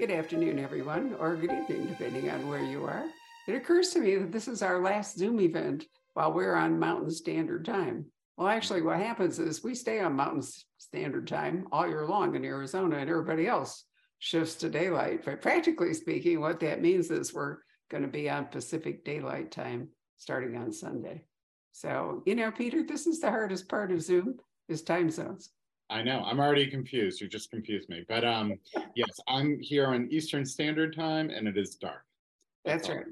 Good afternoon, everyone, or good evening, depending on where you are. It occurs to me that this is our last Zoom event while we're on Mountain Standard Time. Well, actually, what happens is we stay on Mountain Standard Time all year long in Arizona, and everybody else shifts to daylight. But practically speaking, what that means is we're going to be on Pacific Daylight Time starting on Sunday. So, you know, Peter, this is the hardest part of Zoom is time zones. I know. I'm already confused. You just confused me. But um, yes, I'm here on Eastern Standard Time, and it is dark. That's, That's right.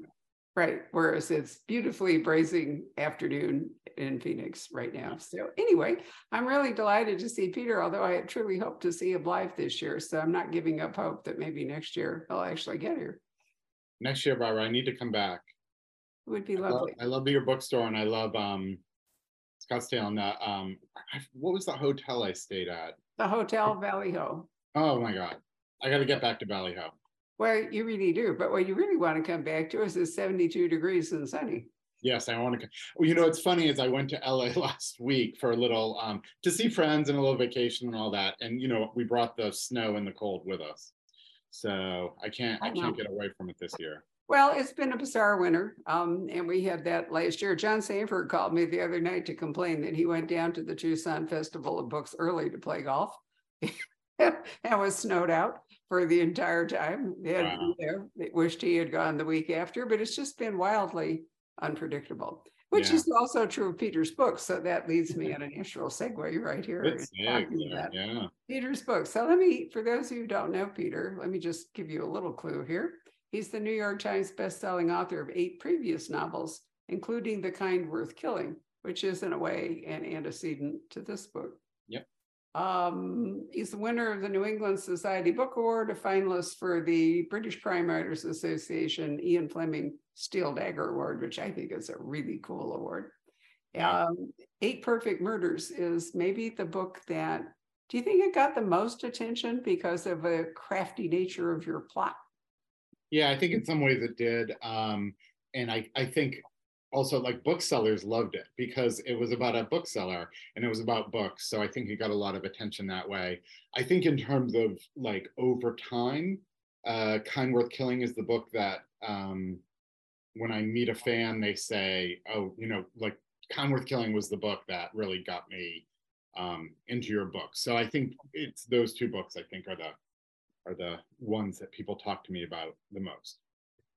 Right. Whereas it's beautifully blazing afternoon in Phoenix right now. So anyway, I'm really delighted to see Peter, although I truly hope to see him live this year. So I'm not giving up hope that maybe next year he'll actually get here. Next year, Barbara, I need to come back. It would be lovely. I love, I love your bookstore and I love um Scottsdale and uh, um what was the hotel I stayed at? The Hotel Valley Ho. Oh my god. I gotta get back to Valley Ho. Well, you really do. But what you really want to come back to is it's 72 degrees and sunny. Yes, I want to. Well, you know, it's funny is I went to LA last week for a little um, to see friends and a little vacation and all that, and you know, we brought the snow and the cold with us, so I can't I, I can't get away from it this year. Well, it's been a bizarre winter, um, and we had that last year. John Sandford called me the other night to complain that he went down to the Tucson Festival of Books early to play golf. and was snowed out for the entire time. They, had, wow. you know, they wished he had gone the week after, but it's just been wildly unpredictable, which yeah. is also true of Peter's books. So that leads me on a natural segue right here. yeah. Peter's books. So let me, for those of you who don't know Peter, let me just give you a little clue here. He's the New York Times bestselling author of eight previous novels, including The Kind Worth Killing, which is, in a way, an antecedent to this book. Yep. Um, he's the winner of the New England Society Book Award, a finalist for the British Crime Writers Association Ian Fleming Steel Dagger Award, which I think is a really cool award. Um, Eight Perfect Murders is maybe the book that, do you think it got the most attention because of the crafty nature of your plot? Yeah, I think in some ways it did. Um, and I, I think also like booksellers loved it because it was about a bookseller and it was about books. So I think it got a lot of attention that way. I think in terms of like over time, uh, Kind Worth Killing is the book that um, when I meet a fan, they say, oh, you know, like Kind Worth Killing was the book that really got me um, into your book. So I think it's those two books I think are the are the ones that people talk to me about the most.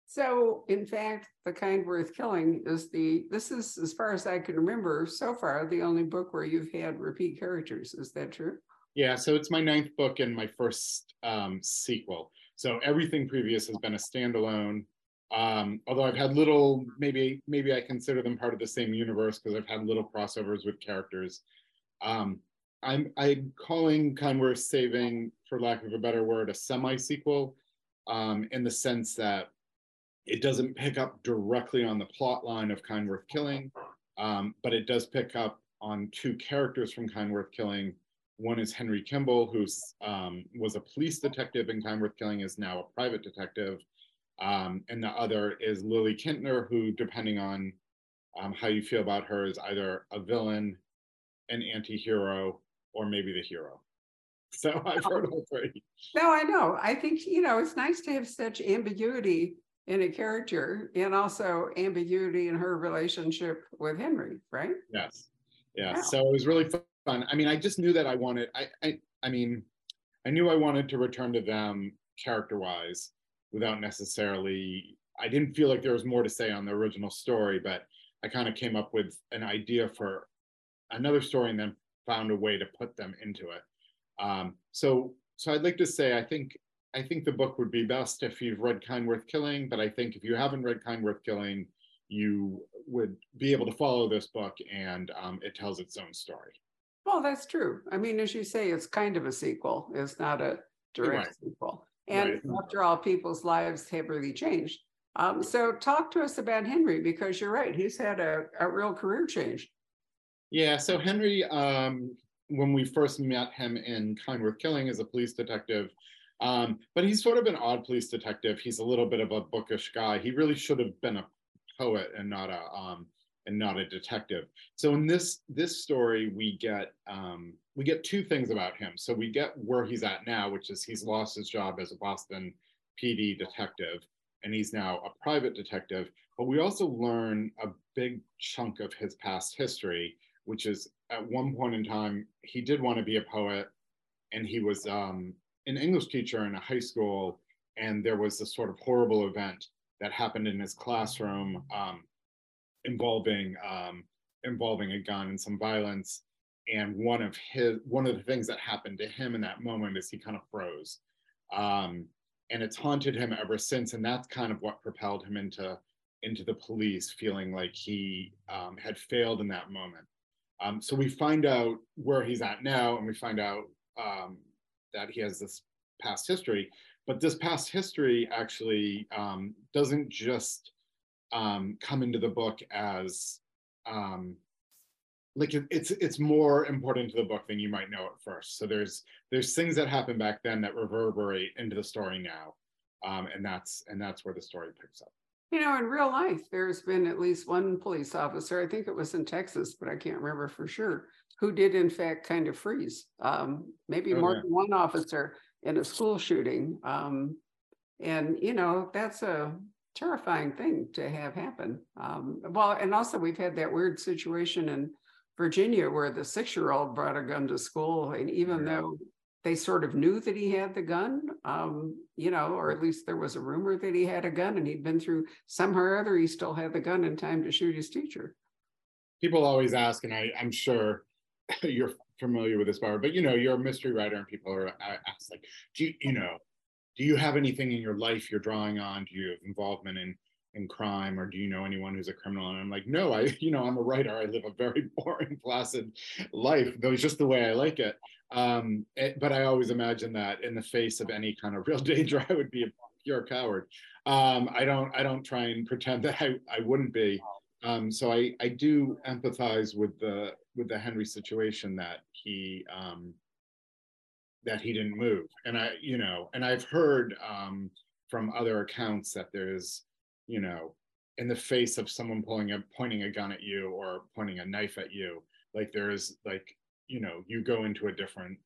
So, in fact, The Kind Worth Killing is the, this is, as far as I can remember so far, the only book where you've had repeat characters. Is that true? Yeah, so it's my ninth book and my first um, sequel. So everything previous has been a standalone. Um, although I've had little, maybe maybe I consider them part of the same universe because I've had little crossovers with characters. Um, I'm I'm calling Worth Saving, for lack of a better word, a semi-sequel, um, in the sense that it doesn't pick up directly on the plot line of Kind Worth Killing, um, but it does pick up on two characters from Kind Worth Killing. One is Henry Kimball, who um, was a police detective in Kind Worth Killing, is now a private detective. Um, and the other is Lily Kintner, who, depending on um, how you feel about her, is either a villain, an anti hero, or maybe the hero. So I've heard all three. No, I know. I think, you know, it's nice to have such ambiguity in a character and also ambiguity in her relationship with Henry, right? Yes. Yeah. So it was really fun. I mean, I just knew that I wanted, I, I, I mean, I knew I wanted to return to them character wise without necessarily, I didn't feel like there was more to say on the original story, but I kind of came up with an idea for another story and then found a way to put them into it. Um, so, so I'd like to say, I think, I think the book would be best if you've read Kind Worth Killing, but I think if you haven't read Kind Worth Killing, you would be able to follow this book and um, it tells its own story. Well, that's true. I mean, as you say, it's kind of a sequel. It's not a direct right. sequel. And right. after all, people's lives have really changed. Um, so talk to us about Henry because you're right. He's had a, a real career change. Yeah, so Henry, um, when we first met him in Kind Worth Killing as a police detective, um, but he's sort of an odd police detective. He's a little bit of a bookish guy. He really should have been a poet and not a um, and not a detective. So in this this story, we get um, we get two things about him. So we get where he's at now, which is he's lost his job as a Boston PD detective, and he's now a private detective. But we also learn a big chunk of his past history, which is at one point in time, he did want to be a poet, and he was um, an English teacher in a high school, and there was this sort of horrible event that happened in his classroom um, involving um, involving a gun and some violence. And one of his one of the things that happened to him in that moment is he kind of froze. Um, and it's haunted him ever since. And that's kind of what propelled him into into the police, feeling like he um, had failed in that moment. Um, so we find out where he's at now, and we find out um, that he has this past history. But this past history actually um, doesn't just um, come into the book as um, like it, it's it's more important to the book than you might know at first. So there's there's things that happened back then that reverberate into the story now, um, and that's and that's where the story picks up. You know, in real life, there's been at least one police officer. I think it was in Texas, but I can't remember for sure. Who did in fact kind of freeze? Um, maybe more than one officer in a school shooting. Um, and you know, that's a terrifying thing to have happen. Um, well, and also we've had that weird situation in Virginia where the six-year-old brought a gun to school, and even yeah. though they sort of knew that he had the gun, um, you know, or at least there was a rumor that he had a gun, and he'd been through somehow or other he still had the gun in time to shoot his teacher. People always ask, and I, I'm sure you're familiar with this, Barbara, but you know, you're a mystery writer, and people are asked like, do you, you know, do you have anything in your life you're drawing on? Do you have involvement in in crime or do you know anyone who's a criminal and i'm like no i you know i'm a writer i live a very boring placid life though it's just the way i like it um, it, but i always imagine that in the face of any kind of real danger i would be a pure coward um, i don't i don't try and pretend that i, I wouldn't be um, so i i do empathize with the with the henry situation that he um, that he didn't move. And I, you know, and I've heard um, from other accounts that there's, you know, in the face of someone pulling a pointing a gun at you or pointing a knife at you, like there is like, you know, you go into a different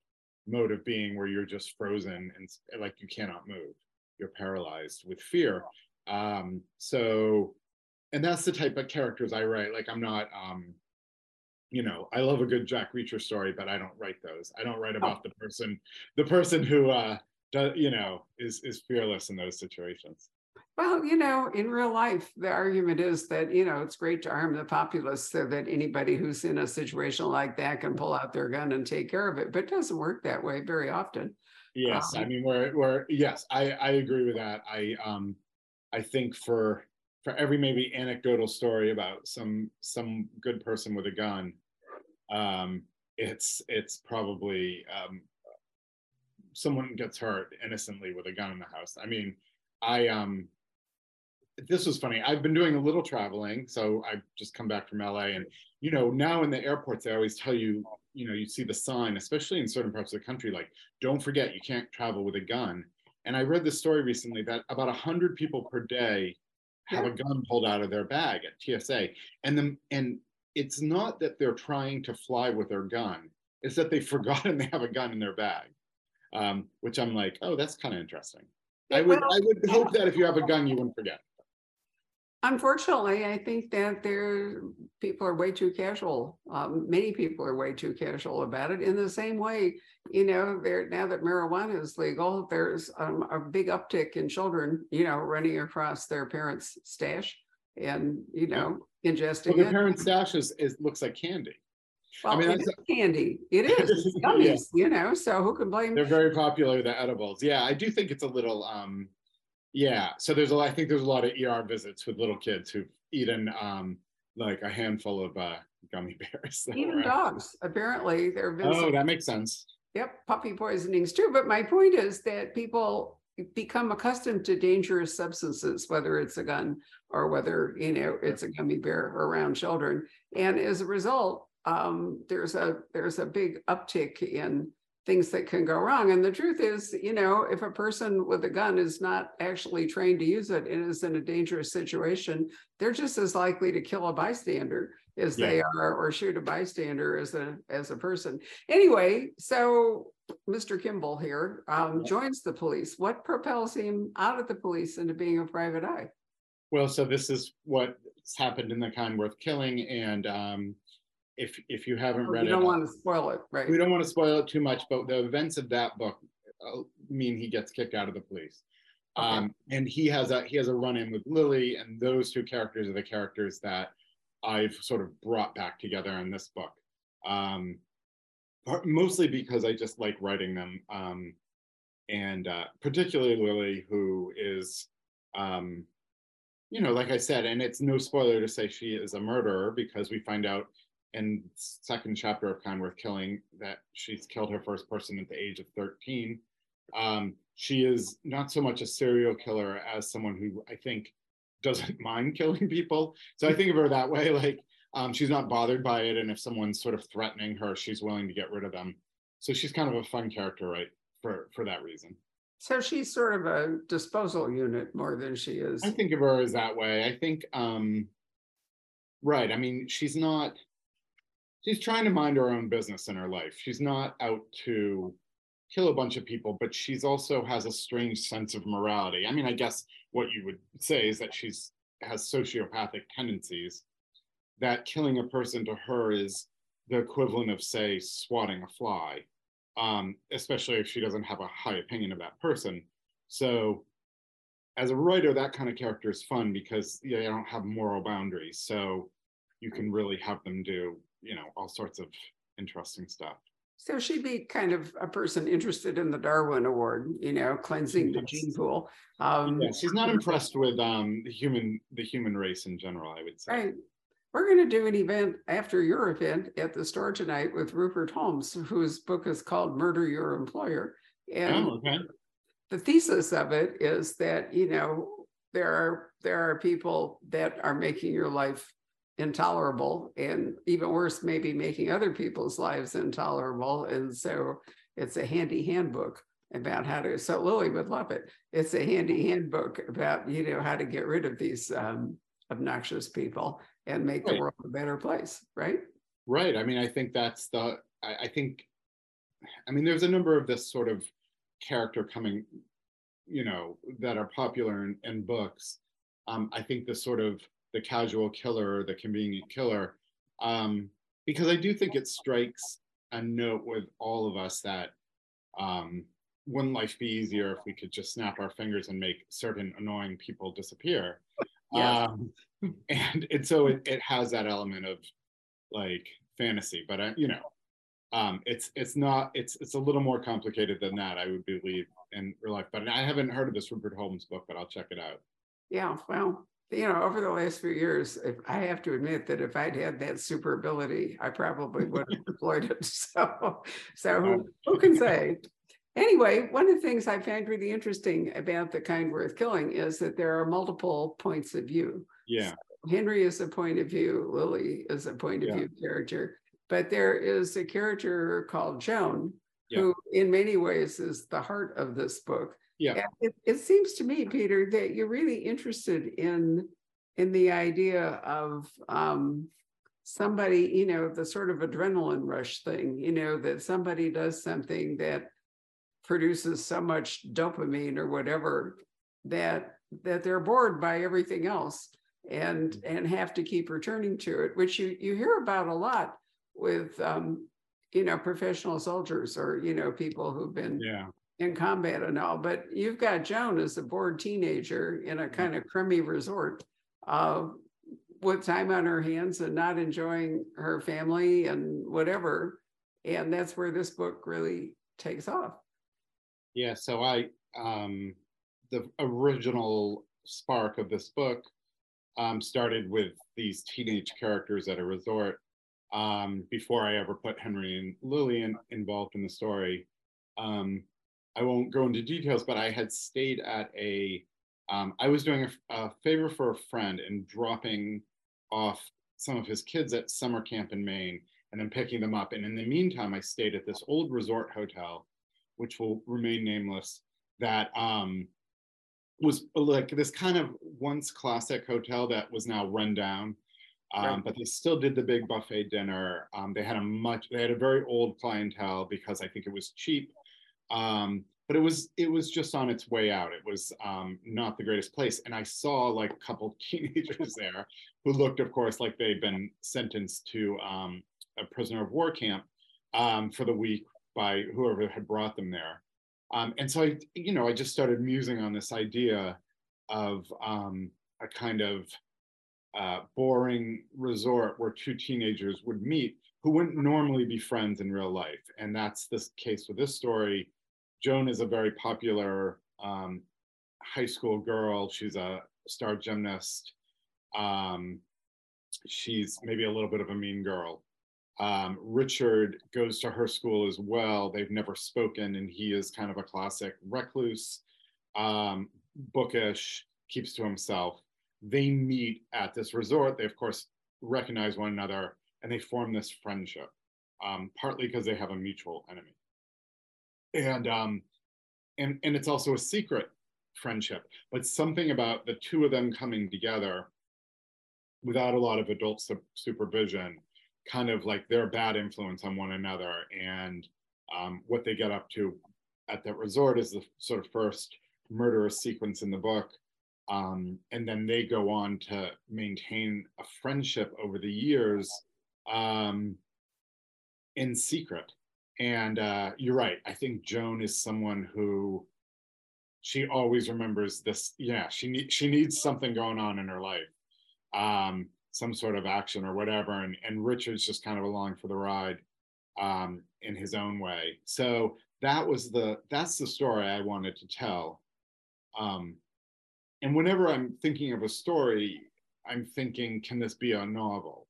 mode of being where you're just frozen and like you cannot move. You're paralyzed with fear. Um, so, and that's the type of characters I write. Like I'm not, um, you know, I love a good Jack Reacher story, but I don't write those. I don't write oh. about oh. the person, the person who, uh, does, you know, is is fearless in those situations. Well, you know, in real life, the argument is that, you know, it's great to arm the populace so that anybody who's in a situation like that can pull out their gun and take care of it. But it doesn't work that way very often. Yes. Um, I mean, where, where, yes, I, I agree with that. I, um, I think for, for every maybe anecdotal story about some some good person with a gun, um, it's it's probably um, someone gets hurt innocently with a gun in the house. I mean, I um, this was funny. I've been doing a little traveling, so I've just come back from LA, and you know now in the airports they always tell you, you know, you see the sign, especially in certain parts of the country, like don't forget you can't travel with a gun. And I read this story recently that about hundred people per day have a gun pulled out of their bag at TSA. And the, and it's not that they're trying to fly with their gun, it's that they've forgotten they have a gun in their bag. Um, which I'm like, oh, that's kind of interesting. I would I would hope that if you have a gun, you wouldn't forget. Unfortunately, I think that there people are way too casual. Um, many people are way too casual about it. In the same way, you know, there now that marijuana is legal, there's um, a big uptick in children, you know, running across their parents' stash and you know ingesting. Well, the parents' stash is, is looks like candy. Well, I mean, it is candy. It is gummies, yeah. you know. So who can blame? Them? They're very popular. The edibles. Yeah, I do think it's a little. um yeah, so there's a lot. I think there's a lot of ER visits with little kids who've eaten um, like a handful of uh, gummy bears. Even dogs, apparently, there have been. Oh, some, that makes sense. Yep, puppy poisonings too. But my point is that people become accustomed to dangerous substances, whether it's a gun or whether you know it's a gummy bear around children, and as a result, um, there's a there's a big uptick in things that can go wrong. And the truth is, you know, if a person with a gun is not actually trained to use it and is in a dangerous situation, they're just as likely to kill a bystander as they are, or shoot a bystander as a as a person. Anyway, so Mr. Kimball here um, joins the police. What propels him out of the police into being a private eye? Well, so this is what's happened in the Kind Worth Killing, and um, if if you haven't Oh, read it, don't uh, want to spoil it, right? we don't want to spoil it too much, but the events of that book uh, mean he gets kicked out of the police. Okay. Um, and he has a he has a run-in with Lily, and those two characters are the characters that I've sort of brought back together in this book. Um, mostly because I just like writing them, um, and uh, particularly Lily, who is, um, you know, like I said, and it's no spoiler to say she is a murderer because we find out in second chapter of Kind Worth Killing that she's killed her first person at the age of 13. Um, she is not so much a serial killer as someone who I think doesn't mind killing people. So I think of her that way, like um, she's not bothered by it, and if someone's sort of threatening her, she's willing to get rid of them. So she's kind of a fun character, right? For for that reason, So she's sort of a disposal unit more than she is. I think of her as that way. I think, um, right? I mean, she's not. She's trying to mind her own business in her life. She's not out to kill a bunch of people, but she's also has a strange sense of morality. I mean, I guess what you would say is that she's has sociopathic tendencies. That killing a person to her is the equivalent of, say, swatting a fly, um, especially if she doesn't have a high opinion of that person. So, as a writer, that kind of character is fun because yeah, they don't have moral boundaries. So, you can really have them do, you know, all sorts of interesting stuff. So she'd be kind of a person interested in the Darwin Award, you know, cleansing the gene pool. Um, Yeah, she's not impressed with um, the human the human race in general. I would say. Right. We're going to do an event after your event at the store tonight with Rupert Holmes, whose book is called Murder Your Employer. And Oh, okay. the thesis of it is that, you know, there are there are people that are making your life intolerable and even worse, maybe making other people's lives intolerable. And so it's a handy handbook about how to so Lily would love it. It's a handy handbook about, you know, how to get rid of these um, obnoxious people and make the world a better place, right? Right. I mean, I think that's the. I, I think. I mean, there's a number of this sort of character coming, you know, that are popular in, in books. Um, I think the sort of the casual killer, or the convenient killer, um, because I do think it strikes a note with all of us that um, wouldn't life be easier if we could just snap our fingers and make certain annoying people disappear? Yes. Um, and and so it, it has that element of like fantasy, but I, you know, um, it's it's not it's it's a little more complicated than that. I would believe in real life, but I haven't heard of this Rupert Holmes book, but I'll check it out. Yeah, well, you know, over the last few years, if, I have to admit that if I'd had that super ability, I probably would have deployed it. So, so who, who can say? Anyway, one of the things I find really interesting about the Kind Worth Killing is that there are multiple points of view. Yeah, Henry is a point of view, Lily is a point of Yeah. view character, but there is a character called Joan, Yeah. who in many ways is the heart of this book. Yeah, It, it seems to me, Peter, that you're really interested in, in the idea of um, somebody, you know, the sort of adrenaline rush thing, you know, that somebody does something that produces so much dopamine or whatever that that they're bored by everything else and and have to keep returning to it, which you you hear about a lot with um, you know professional soldiers or you know people who've been yeah, in combat and all, but you've got Joan as a bored teenager in a kind of crummy resort uh, with time on her hands and not enjoying her family and whatever. And that's where this book really takes off. yeah. So I um, the original spark of this book um, started with these teenage characters at a resort. Um, before I ever put Henry and Lily in, involved in the story, um, I won't go into details, but I had stayed at a. Um, I was doing a, a favor for a friend and dropping off some of his kids at summer camp in Maine, and then picking them up. And in the meantime, I stayed at this old resort hotel, which will remain nameless. That um, was like this kind of once classic hotel that was now run down. Um, Right. but they still did the big buffet dinner. Um, they had a much, they had a very old clientele because I think it was cheap. Um, but it was, it was just on its way out. It was um, not the greatest place. And I saw like a couple teenagers there who looked, of course, like they'd been sentenced to um, a prisoner of war camp um, for the week by whoever had brought them there. Um, and so I, you know, I just started musing on this idea of um, a kind of uh, boring resort where two teenagers would meet who wouldn't normally be friends in real life. And that's the case with this story. Joan is a very popular um, high school girl. She's a star gymnast. Um, she's maybe a little bit of a mean girl. Um, Richard goes to her school as well. They've never spoken, and he is kind of a classic recluse, um, bookish, keeps to himself. They meet at this resort. They, of course, recognize one another and they form this friendship, um, partly because they have a mutual enemy. And, um, and, and it's also a secret friendship, but something about the two of them coming together without a lot of adult su- supervision kind of like their bad influence on one another. And um, what they get up to at that resort is the sort of first murderous sequence in the book. Um, and then they go on to maintain a friendship over the years um, in secret and uh, you're right i think joan is someone who she always remembers this yeah she need, she needs something going on in her life um, some sort of action or whatever. And, and Richard's just kind of along for the ride um, in his own way. So that was the, that's the story I wanted to tell. Um, and whenever I'm thinking of a story, I'm thinking, can this be a novel?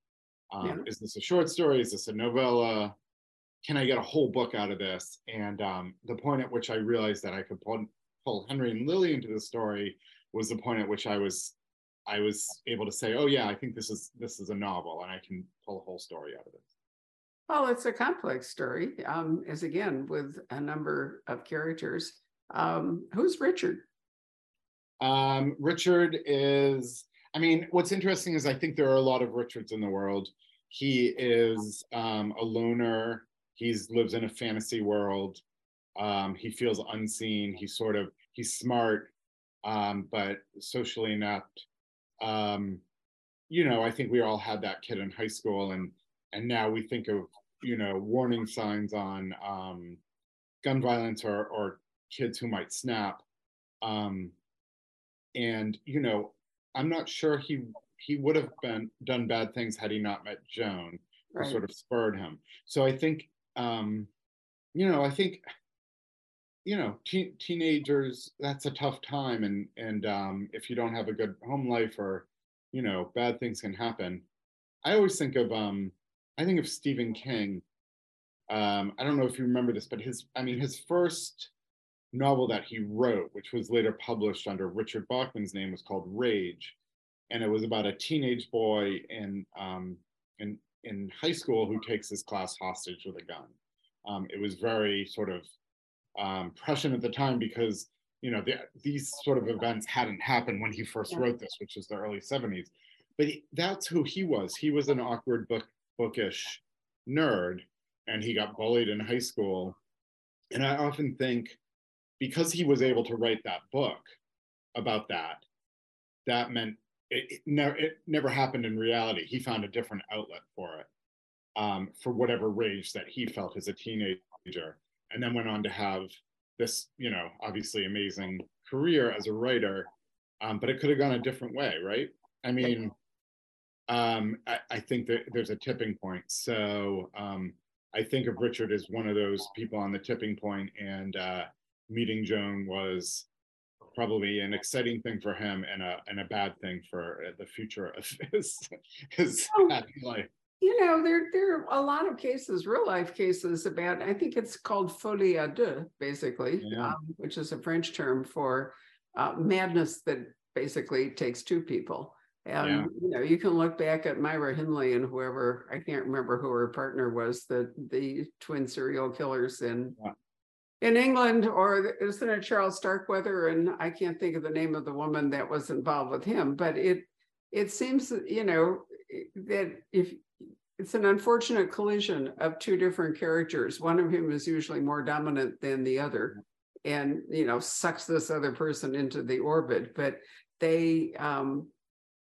Um, Yeah. Is this a short story? Is this a novella? Can I get a whole book out of this? And um, the point at which I realized that I could pull, pull Henry and Lily into the story was the point at which I was I was able to say, oh yeah, I think this is this is a novel, and I can pull a whole story out of it. Well, it's a complex story, um, as again with a number of characters. Um, who's Richard? Um, Richard is, I mean, what's interesting is I think there are a lot of Richards in the world. He is um, a loner. He's lives in a fantasy world. Um, he feels unseen. He's sort of he's smart, um, but socially inept. Um, you know, I think we all had that kid in high school, and and now we think of you know warning signs on um, gun violence or or kids who might snap. Um, and you know, I'm not sure he he would have been done bad things had he not met Joan, who sort of spurred him. So I think, um, you know, I think, you know, teen teenagers that's a tough time, and and um, if you don't have a good home life or, you know, bad things can happen. I always think of um, I think of Stephen King. Um, I don't know if you remember this, but his I mean his first novel that he wrote, which was later published under Richard Bachman's name, was called Rage, and it was about a teenage boy in um, in in high school who takes his class hostage with a gun. Um, it was very sort of um, prescient at the time because you know the, these sort of events hadn't happened when he first Yeah. wrote this, which was the early '70s. But he, that's who he was. He was an awkward book bookish nerd, and he got bullied in high school. And I often think because he was able to write that book about that, that meant it, it, never, it never happened in reality. He found a different outlet for it, um, for whatever rage that he felt as a teenager, and then went on to have this, you know, obviously amazing career as a writer. Um, but it could have gone a different way, right? I mean, um, I, I think that there's a tipping point. So um, I think of Richard as one of those people on the tipping point, and uh, meeting Joan was probably an exciting thing for him and a and a bad thing for uh, the future of his his Oh. life. You know, there there are a lot of cases, real life cases about. I think it's called folie à deux, basically, Yeah. um, which is a French term for uh, madness that basically takes two people. And Yeah. you know, you can look back at Myra Hindley and whoever I can't remember who her partner was, the the twin serial killers in Yeah. In England, or isn't it Charles Starkweather? And I can't think of the name of the woman that was involved with him, but it it seems you know that if it's an unfortunate collision of two different characters. One of whom is usually more dominant than the other, and you know sucks this other person into the orbit. But they um,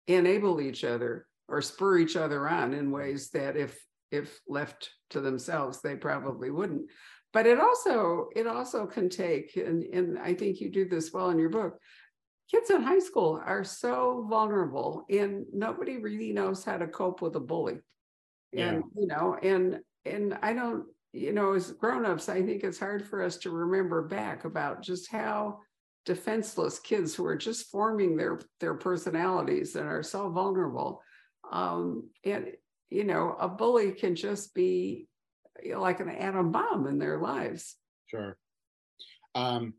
enable each other or spur each other on in ways that if if left to themselves they probably wouldn't but it also it also can take and, and i think you do this well in your book kids in high school are so vulnerable and nobody really knows how to cope with a bully and yeah. you know and and i don't you know as grown-ups i think it's hard for us to remember back about just how defenseless kids who are just forming their their personalities and are so vulnerable um and you know a bully can just be like an atom bomb in their lives sure um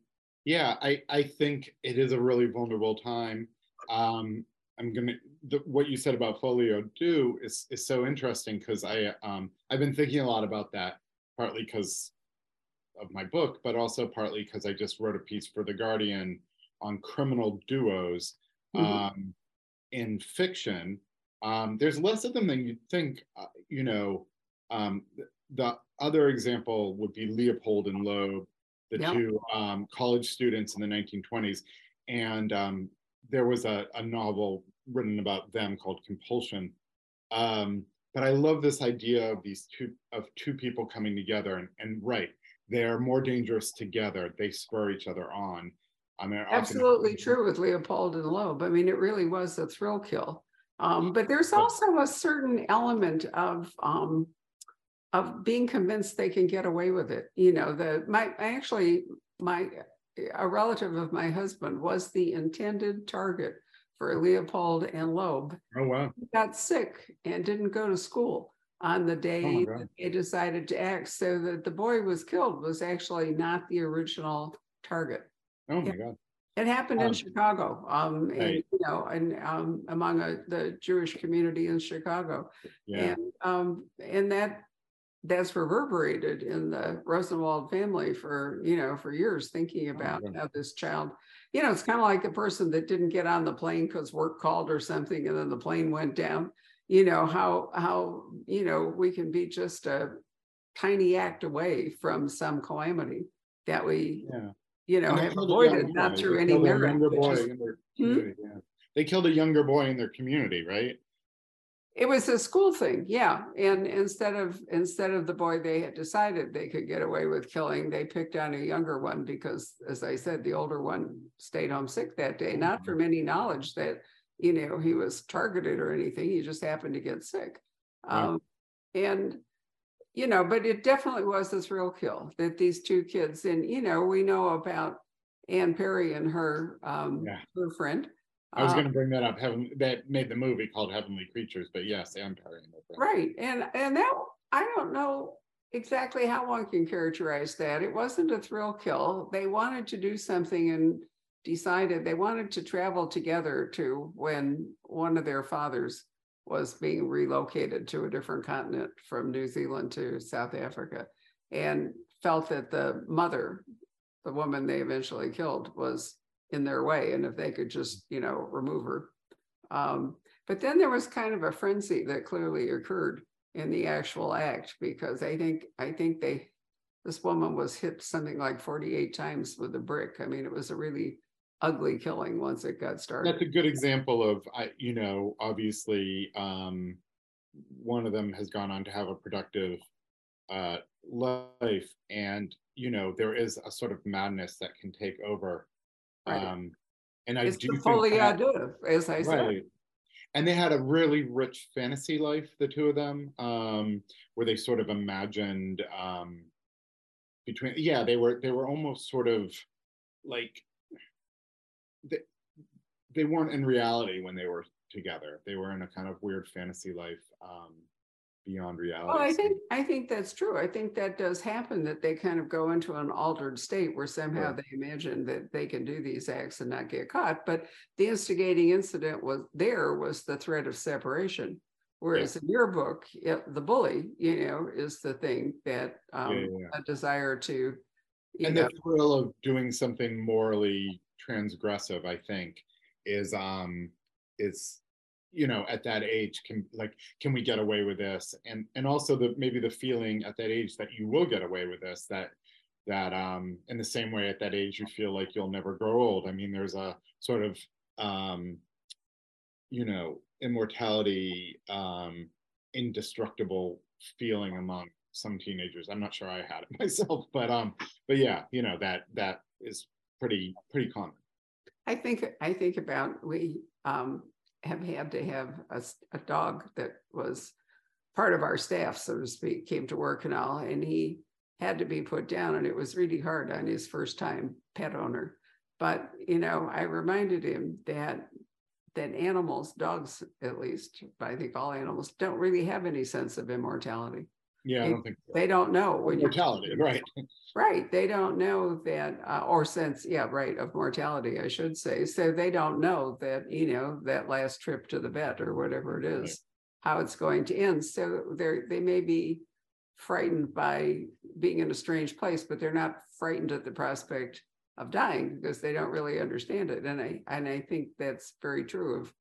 yeah i i think it is a really vulnerable time um i'm gonna the, what you said about folio do is is so interesting because i um i've been thinking a lot about that partly because of my book, but also partly because I just wrote a piece for The Guardian on criminal duos mm-hmm. um, in fiction. Um, there's less of them than you'd think. Uh, you know, um, the other example would be Leopold and Loeb, the yep. two um, college students in the 1920s. And um, there was a, a, novel written about them called Compulsion. Um, but I love this idea of these two of two people coming together and, and right, they're more dangerous together. They spur each other on. I mean, absolutely often... true with Leopold and Loeb. I mean, it really was a thrill kill. Um, but there's also a certain element of um, of being convinced they can get away with it. You know, the my actually my a relative of my husband was the intended target for Leopold and Loeb. Oh wow! He got sick and didn't go to school on the day oh they decided to act. So that the boy was killed was actually not the original target. Oh my God. It happened um, in Chicago, um, right. and, you know, and um, among a, the Jewish community in Chicago, yeah. and um, and that that's reverberated in the Rosenwald family for you know for years, thinking oh, about oh, how this child, you know, it's kind of like the person that didn't get on the plane because work called or something, and then the plane went down you know how how you know we can be just a tiny act away from some calamity that we yeah. you know have avoided not through any merit just, hmm? yeah. they killed a younger boy in their community right it was a school thing yeah and instead of instead of the boy they had decided they could get away with killing they picked on a younger one because as i said the older one stayed home sick that day not mm-hmm. from any knowledge that you know, he was targeted or anything. He just happened to get sick. Um, and, you know, but it definitely was a thrill kill that these two kids, and, you know, we know about Anne Perry and her, um, yeah. her friend. I was going to um, bring that up. Heaven, that made the movie called Heavenly Creatures, but yes, Perry. Right, and and that I don't know exactly how one can characterize that. It wasn't a thrill kill. They wanted to do something and decided they wanted to travel together to when one of their fathers was being relocated to a different continent from New Zealand to South Africa and felt that the mother, the woman they eventually killed, was in their way. And if they could just, you know, remove her. Um, but then there was kind of a frenzy that clearly occurred in the actual act because I think I think they this woman was hit something like 48 times with a brick. I mean, it was a really ugly killing once it got started. That's a good example of, you know, obviously um, one of them has gone on to have a productive uh, life, and you know there is a sort of madness that can take over. Right. Um, and I it's do the think as I said. Right. And they had a really rich fantasy life, the two of them, um, where they sort of imagined um, between. Yeah, they were they were almost sort of like they, they weren't in reality when they were together. They were in a kind of weird fantasy life um, beyond reality. Well, I think I think that's true. I think that does happen that they kind of go into an altered state where somehow right. they imagine that they can do these acts and not get caught. But the instigating incident was there was the threat of separation. Whereas yeah. in your book, it, the bully, you know, is the thing that um, yeah, yeah, a desire to. and know, the thrill of doing something morally transgressive, I think, is um is you know at that age can like can we get away with this? And and also the maybe the feeling at that age that you will get away with this that that um in the same way at that age you feel like you'll never grow old. I mean there's a sort of um you know immortality um indestructible feeling among some teenagers. I'm not sure i had it myself but um but yeah you know that that is pretty pretty common. I think I think about we um, have had to have a, a, dog that was part of our staff, so to speak, came to work and all, and he had to be put down, and it was really hard on his first time pet owner. But you know, I reminded him that that animals, dogs at least, but I think all animals don't really have any sense of immortality. Yeah, they, I don't think so. they don't know when mortality, right? Right. They don't know that, uh, or sense, yeah, right, of mortality, I should say. So they don't know that, you know, that last trip to the vet or whatever it is, right. how it's going to end. So they're they may be frightened by being in a strange place, but they're not frightened at the prospect of dying because they don't really understand it. And I and I think that's very true of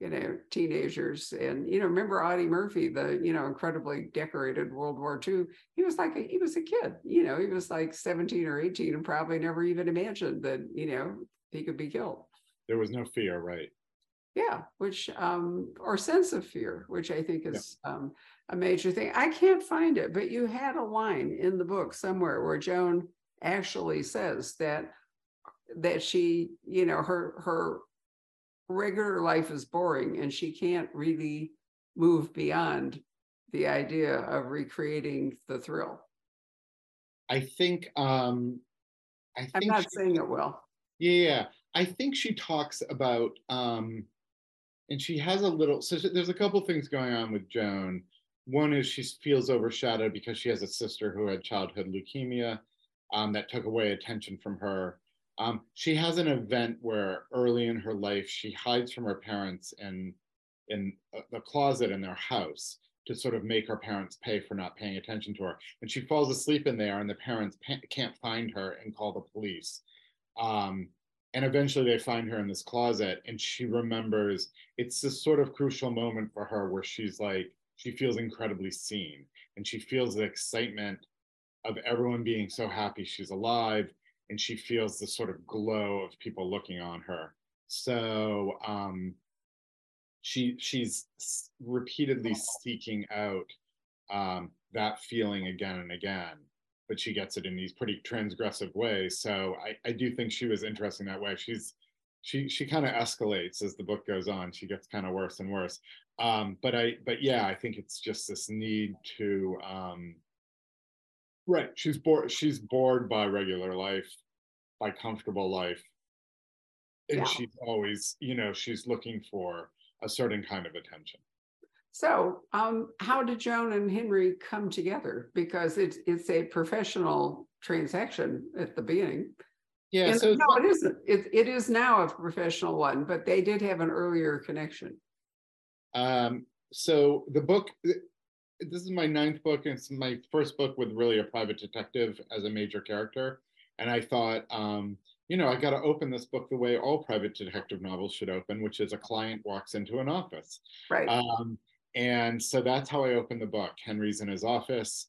you know, teenagers. And, you know, remember Audie Murphy, the, you know, incredibly decorated World War II. He was like, a, he was a kid, you know, he was like 17 or 18 and probably never even imagined that, you know, he could be killed. There was no fear, right? Yeah, which, um, or sense of fear, which I think is yeah. um, a major thing. I can't find it, but you had a line in the book somewhere where Joan actually says that that she, you know, her her regular life is boring and she can't really move beyond the idea of recreating the thrill. I think um I think I'm not she, saying it well. Yeah, I think she talks about um and she has a little so there's a couple things going on with Joan. One is she feels overshadowed because she has a sister who had childhood leukemia um, that took away attention from her. Um, she has an event where early in her life she hides from her parents in in the closet in their house to sort of make her parents pay for not paying attention to her. And she falls asleep in there, and the parents can't find her and call the police. Um, and eventually they find her in this closet, and she remembers it's this sort of crucial moment for her where she's like, she feels incredibly seen, and she feels the excitement of everyone being so happy she's alive and she feels the sort of glow of people looking on her. So um, she she's repeatedly seeking out um, that feeling again and again, but she gets it in these pretty transgressive ways. So I, I do think she was interesting that way. She's she she kind of escalates as the book goes on. She gets kind of worse and worse. Um, but I but yeah, I think it's just this need to um, Right. She's bored. She's bored by regular life, by comfortable life, and yeah. she's always, you know, she's looking for a certain kind of attention. So, um, how did Joan and Henry come together? Because it's it's a professional transaction at the beginning. Yeah. And so no, it isn't. It, it is now a professional one, but they did have an earlier connection. Um, so the book this is my ninth book and it's my first book with really a private detective as a major character. And i thought um, you know i got to open this book the way all private detective novels should open which is a client walks into an office. Right. Um, and so that's how i opened the book henry's in his office.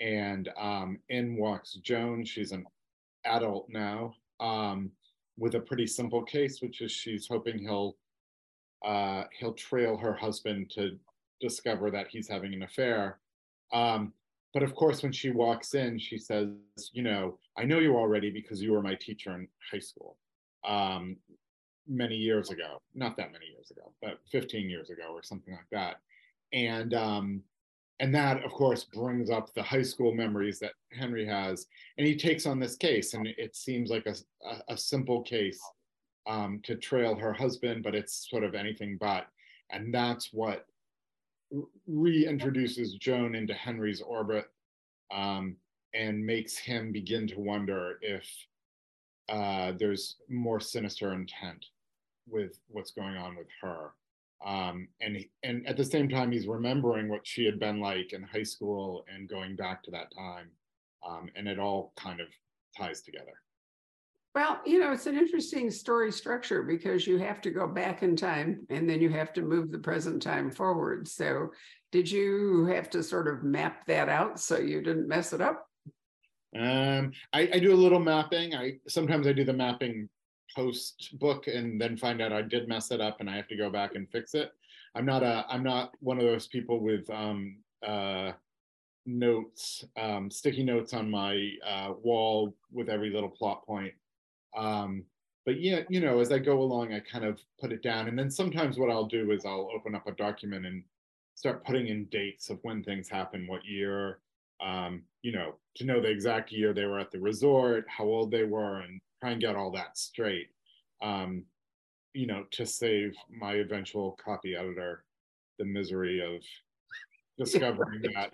And um, in walks joan. She's an adult now um, with a pretty simple case which is she's hoping he'll uh, he'll trail her husband to discover that he's having an affair. Um, but of course, when she walks in, she says, You know, I know you already because you were my teacher in high school um, many years ago. Not that many years ago, but 15 years ago or something like that. And um, and that, of course, brings up the high school memories that Henry has. And he takes on this case, and it seems like a, a, a simple case um, to trail her husband, but it's sort of anything but. And that's what reintroduces Joan into Henry's orbit um, and makes him begin to wonder if uh, there's more sinister intent with what's going on with her. Um, and and at the same time, he's remembering what she had been like in high school and going back to that time, um, and it all kind of ties together. Well, you know, it's an interesting story structure because you have to go back in time and then you have to move the present time forward. So, did you have to sort of map that out so you didn't mess it up? Um, I, I do a little mapping. I sometimes I do the mapping post book and then find out I did mess it up and I have to go back and fix it. I'm not a I'm not one of those people with um uh notes, um, sticky notes on my uh, wall with every little plot point. Um, but yeah, you know, as I go along, I kind of put it down. And then sometimes what I'll do is I'll open up a document and start putting in dates of when things happen, what year, um, you know, to know the exact year they were at the resort, how old they were, and try and get all that straight. Um, you know, to save my eventual copy editor the misery of discovering that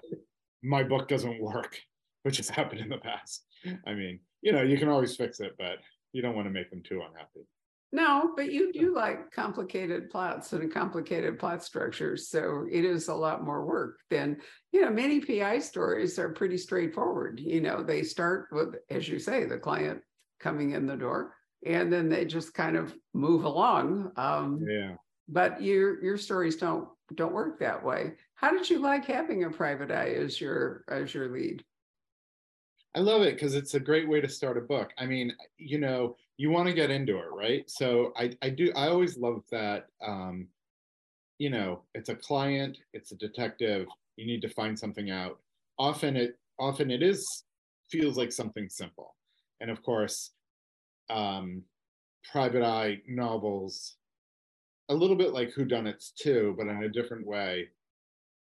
my book doesn't work, which has happened in the past. I mean, you know, you can always fix it, but you don't want to make them too unhappy. No, but you do like complicated plots and complicated plot structures. So it is a lot more work than, you know, many PI stories are pretty straightforward. You know, they start with, as you say, the client coming in the door and then they just kind of move along. Um, yeah. But your your stories don't don't work that way. How did you like having a private eye as your as your lead? I love it because it's a great way to start a book. I mean, you know, you want to get into it, right? So I, I do, I always love that, um, you know, it's a client, it's a detective, you need to find something out. Often it, often it is, feels like something simple. And of course, um, private eye novels, a little bit like whodunits too, but in a different way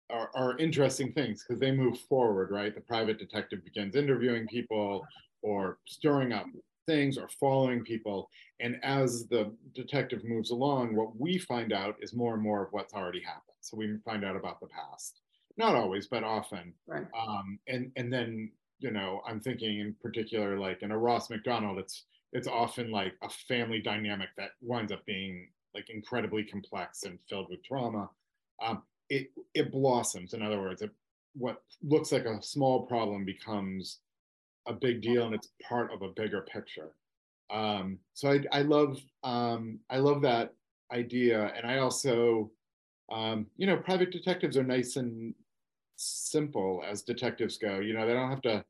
are, are interesting things because they move forward, right? The private detective begins interviewing people or stirring up things or following people. And as the detective moves along, what we find out is more and more of what's already happened. So we find out about the past. Not always, but often. Right. Um, and and then, you know, I'm thinking in particular, like in a Ross Macdonald, it's it's often like a family dynamic that winds up being like incredibly complex and filled with trauma. Um, it it blossoms. In other words, it, what looks like a small problem becomes a big deal, and it's part of a bigger picture. Um, so I, I love um, I love that idea, and I also, um, you know, private detectives are nice and simple as detectives go. You know, they don't have to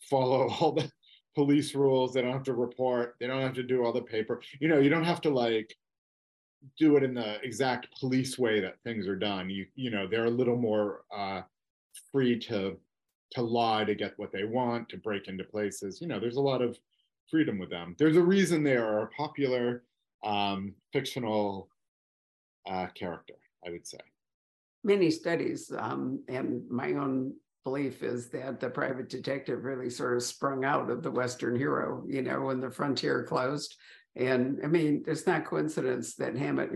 follow all the police rules. They don't have to report. They don't have to do all the paper. You know, you don't have to like do it in the exact police way that things are done. You you know they're a little more uh, free to to lie to get what they want, to break into places. You know, there's a lot of freedom with them. There's a reason they are a popular um, fictional uh, character, I would say. Many studies, um, and my own belief is that the private detective really sort of sprung out of the Western hero, you know, when the frontier closed and I mean, it's not coincidence that Hammett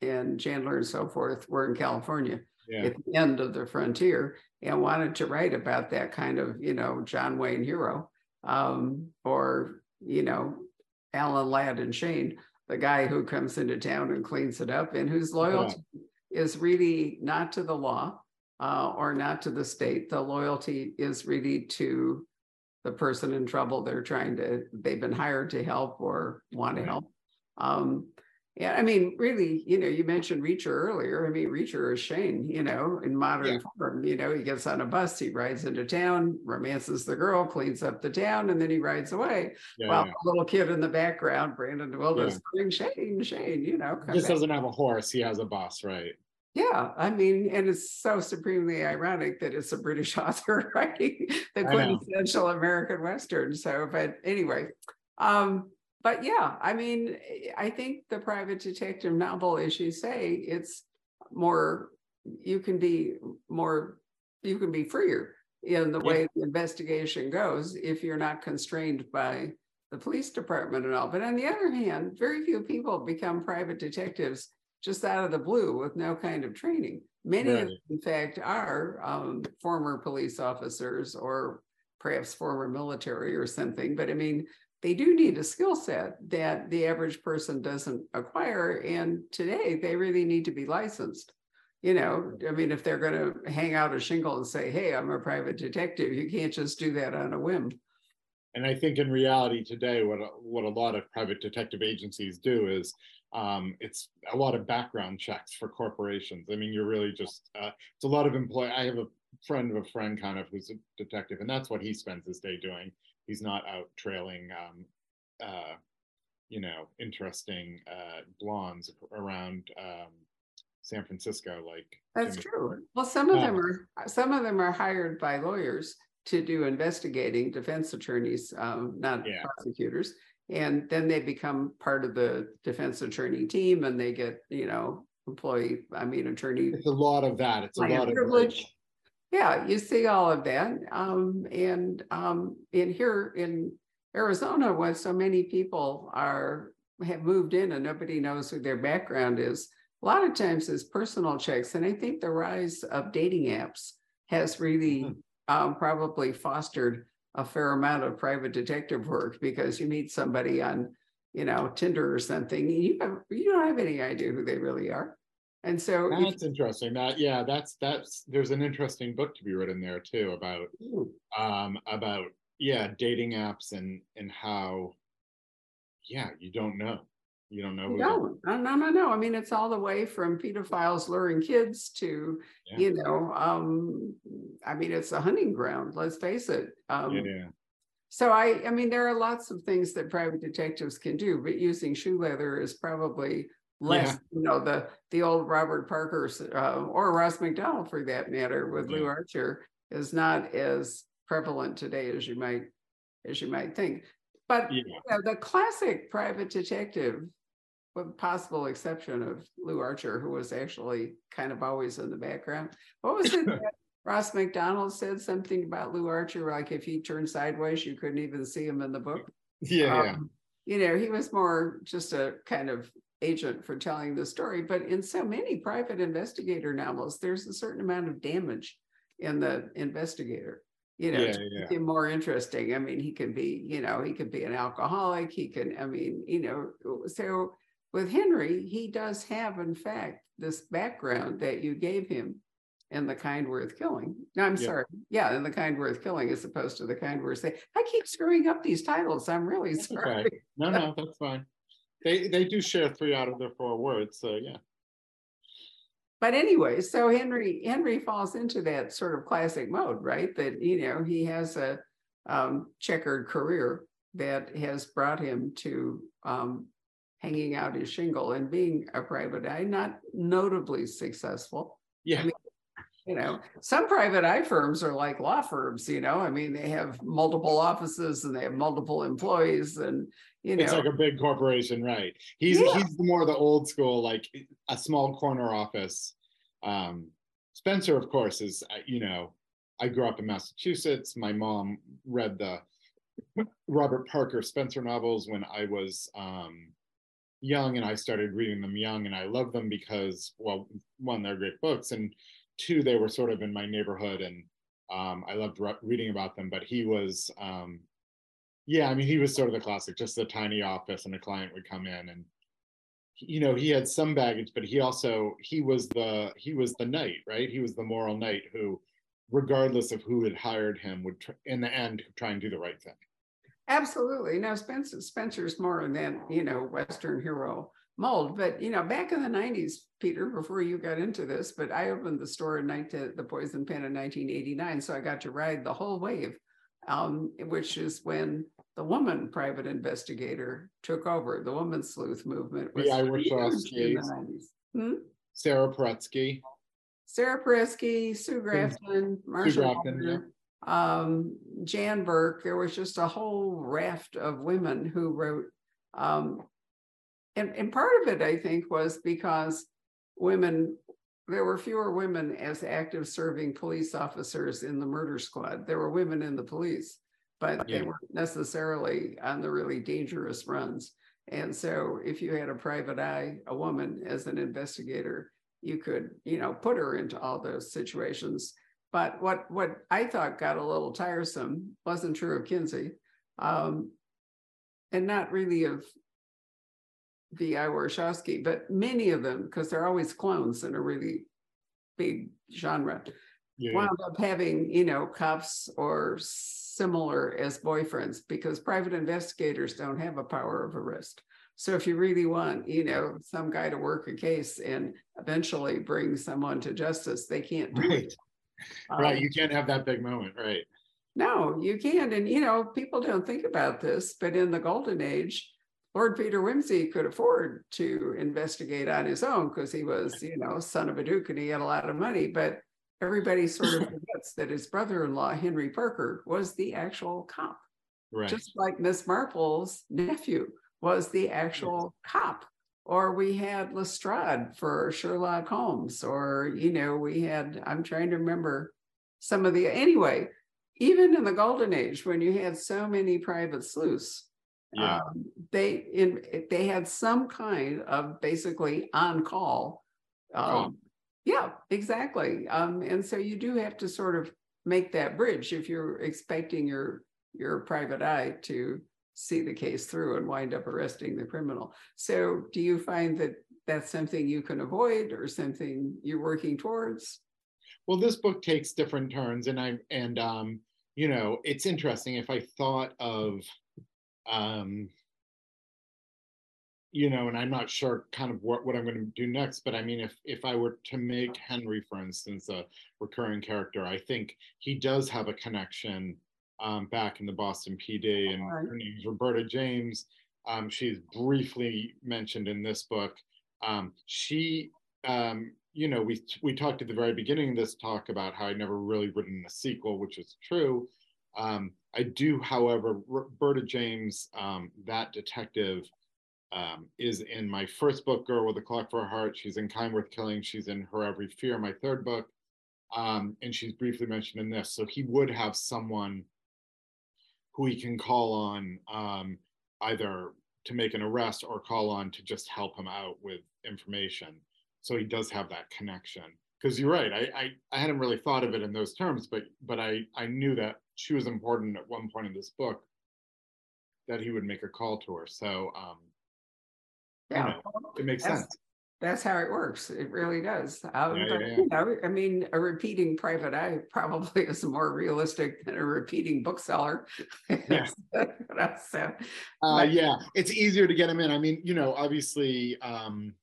and Chandler and so forth were in California yeah. at the end of the frontier and wanted to write about that kind of, you know, John Wayne hero um, or, you know, Alan Ladd and Shane, the guy who comes into town and cleans it up and whose loyalty yeah. is really not to the law uh, or not to the state. The loyalty is really to the person in trouble they're trying to they've been hired to help or want to help um yeah i mean really you know you mentioned reacher earlier i mean reacher is shane you know in modern yeah. form you know he gets on a bus he rides into town romances the girl cleans up the town and then he rides away yeah, while yeah. the little kid in the background brandon wilders yeah. shane shane you know he just back. doesn't have a horse he has a bus right yeah, I mean, and it's so supremely ironic that it's a British author writing the quintessential American Western. So, but anyway, um, but yeah, I mean, I think the private detective novel, as you say, it's more, you can be more, you can be freer in the way the investigation goes if you're not constrained by the police department at all. But on the other hand, very few people become private detectives just out of the blue with no kind of training. Many right. of them, in fact, are um, former police officers or perhaps former military or something. But I mean, they do need a skill set that the average person doesn't acquire. And today they really need to be licensed. You know, I mean, if they're going to hang out a shingle and say, hey, I'm a private detective, you can't just do that on a whim. And I think in reality today, what, a- what a lot of private detective agencies do is um, it's a lot of background checks for corporations. I mean, you're really just, uh, it's a lot of employee, I have a friend of a friend kind of who's a detective and that's what he spends his day doing. He's not out trailing, um, uh, you know, interesting, uh, blondes around, um, San Francisco, like. That's Jimmy true. Well, some of Um, them are, some of them are hired by lawyers to do investigating, defense attorneys, um, not Yeah. prosecutors. And then they become part of the defense attorney team and they get, you know, employee, I mean, attorney It's a lot of that. It's a lot of. privilege. Yeah, you see all of that. Um, and, um, in here in Arizona, where so many people are, have moved in and nobody knows who their background is. A lot of times it's personal checks. And I think the rise of dating apps has really, Mhm. um, probably fostered a fair amount of private detective work because you meet somebody on, you know, Tinder or something, and you have, you don't have any idea who they really are. And so. That's interesting. That, yeah, that's, that's, there's an interesting book to be written there too about, um, about, yeah, dating apps and, and how, yeah, you don't know. You don't know. No, no, no, no, no. I mean, it's all the way from pedophiles luring kids to, Yeah. you know, um, I mean, it's a hunting ground, let's face it. Um, Yeah, so I, I mean, there are lots of things that private detectives can do, but using shoe leather is probably less, Yeah. you know, the, the old Robert Parker's uh, or Ross Macdonald for that matter with Lew Archer is not as prevalent today as you might, as you might think. But yeah, you know, the classic private detective, with possible exception of Lew Archer, who was actually kind of always in the background. What was it? that Ross Macdonald said something about Lew Archer, like if he turned sideways, you couldn't even see him in the book. yeah, yeah. Um, You know, he was more just a kind of agent for telling the story, but in so many private investigator novels, there's a certain amount of damage in the investigator. You know, Yeah, to yeah. him more interesting. I mean, he can be, you know, he could be an alcoholic. He can, I mean, you know, so with Henry, he does have, in fact, this background that you gave him in the kind worth killing. No, I'm Yeah. sorry. Yeah, in the kind worth killing as opposed to the kind worth say. I keep screwing up these titles. I'm really That's okay. sorry. No, no, that's fine. They, they do share three out of their four words, so yeah. But anyway, so Henry, Henry falls into that sort of classic mode, right? That, you know, he has a um, checkered career that has brought him to um, hanging out his shingle and being a private eye, not notably successful. Yeah, mean, You know, some private eye firms are like law firms, you know, I mean, they have multiple offices and they have multiple employees and, you know. it's like a big corporation, right? He's, Yeah. he's more the old school, like a small corner office. Um, Spencer, of course, is, uh, you know, I grew up in Massachusetts. My mom read the Robert Parker Spencer novels when I was um, young, and I started reading them young, and I love them because, well, one, they're great books, and two, they were sort of in my neighborhood, and um, I loved re- reading about them. But he was, um, yeah, I mean, he was sort of the classic, just a tiny office, and a client would come in, and you know, he had some baggage, but he also he was the he was the knight, right? He was the moral knight who, regardless of who had hired him, would tr- in the end try and do the right thing. Absolutely. No, Spencer Spencer's more in that, you know, Western hero mold. But you know, back in the 90s, Peter, before you got into this, but I opened the store in 19, the Poisoned Pen in 1989. So I got to ride the whole wave, um, which is when the woman private investigator took over. The woman sleuth movement was The Irish in the 90s. Hmm? Sara Paretsky, Sarah Presky, Sue Grafton, Marsha Grafton, yeah. Walker, um, Jan Burke. There was just a whole raft of women who wrote. Um, and, and part of it, I think, was because women, there were fewer women as active serving police officers in the murder squad. There were women in the police, but they weren't necessarily on the really dangerous runs. And so if you had a private eye, a woman as an investigator, you could, you know, put her into all those situations. But what what I thought got a little tiresome wasn't true of Kinsey, um, and not really of V.I. Warshawski, but many of them, because they're always clones in a really big genre, yeah, wound up having, you know, cops or similar as boyfriends because private investigators don't have a power of arrest. So if you really want, you know, some guy to work a case and eventually bring someone to justice, they can't do Right, it. Right. Um, You can't have that big moment, right? no, you can't. And you know, people don't think about this, but in the golden age, Lord Peter Wimsey could afford to investigate on his own because he was, you know, son of a duke and he had a lot of money. But everybody sort of forgets that his brother-in-law, Henry Parker, was the actual cop, Right. just like Miss Marple's nephew was the actual cop. Or we had Lestrade for Sherlock Holmes, or you know, we had, I'm trying to remember some of the anyway, even in the golden age when you had so many private sleuths, Yeah. um, they in they had some kind of basically on call. Um, yeah, exactly. Um, and so you do have to sort of make that bridge if you're expecting your your private eye to see the case through and wind up arresting the criminal. So do you find that that's something you can avoid or something you're working towards? Well, this book takes different turns, and I and um, you know, it's interesting. If I thought of, um, you know, and I'm not sure kind of what what I'm going to do next, but I mean, if if I were to make Henry, for instance, a recurring character, I think he does have a connection um, back in the Boston PD, and her name is Roberta James. Um, she's briefly mentioned in this book. Um, she um, you know, we we talked at the very beginning of this talk about how I'd never really written a sequel, which is true. Um, I do, however, Roberta James, um, that detective, um, is in my first book, Girl with a Clock for a Heart. She's in Kind Worth Killing. She's in Her Every Fear, my third book, um, and she's briefly mentioned in this. So he would have someone who he can call on um, either to make an arrest or call on to just help him out with information. So he does have that connection. Because you're right I, I i hadn't really thought of it in those terms but but i i knew that she was important at one point in this book that he would make a call to her. So um Yeah, know, it makes sense that's how it works. It really does. Um, Yeah, but, yeah, you know, I mean, a repeating private eye probably is more realistic than a repeating bookseller. Yeah. so, uh Right. yeah it's easier to get them in i mean you know obviously um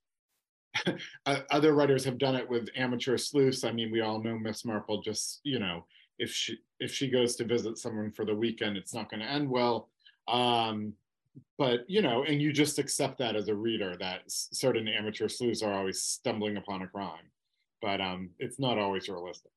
other writers have done it with amateur sleuths i mean we all know miss marple just you know if she if she goes to visit someone for the weekend it's not going to end well um but you know and you just accept that as a reader that certain amateur sleuths are always stumbling upon a crime but um it's not always realistic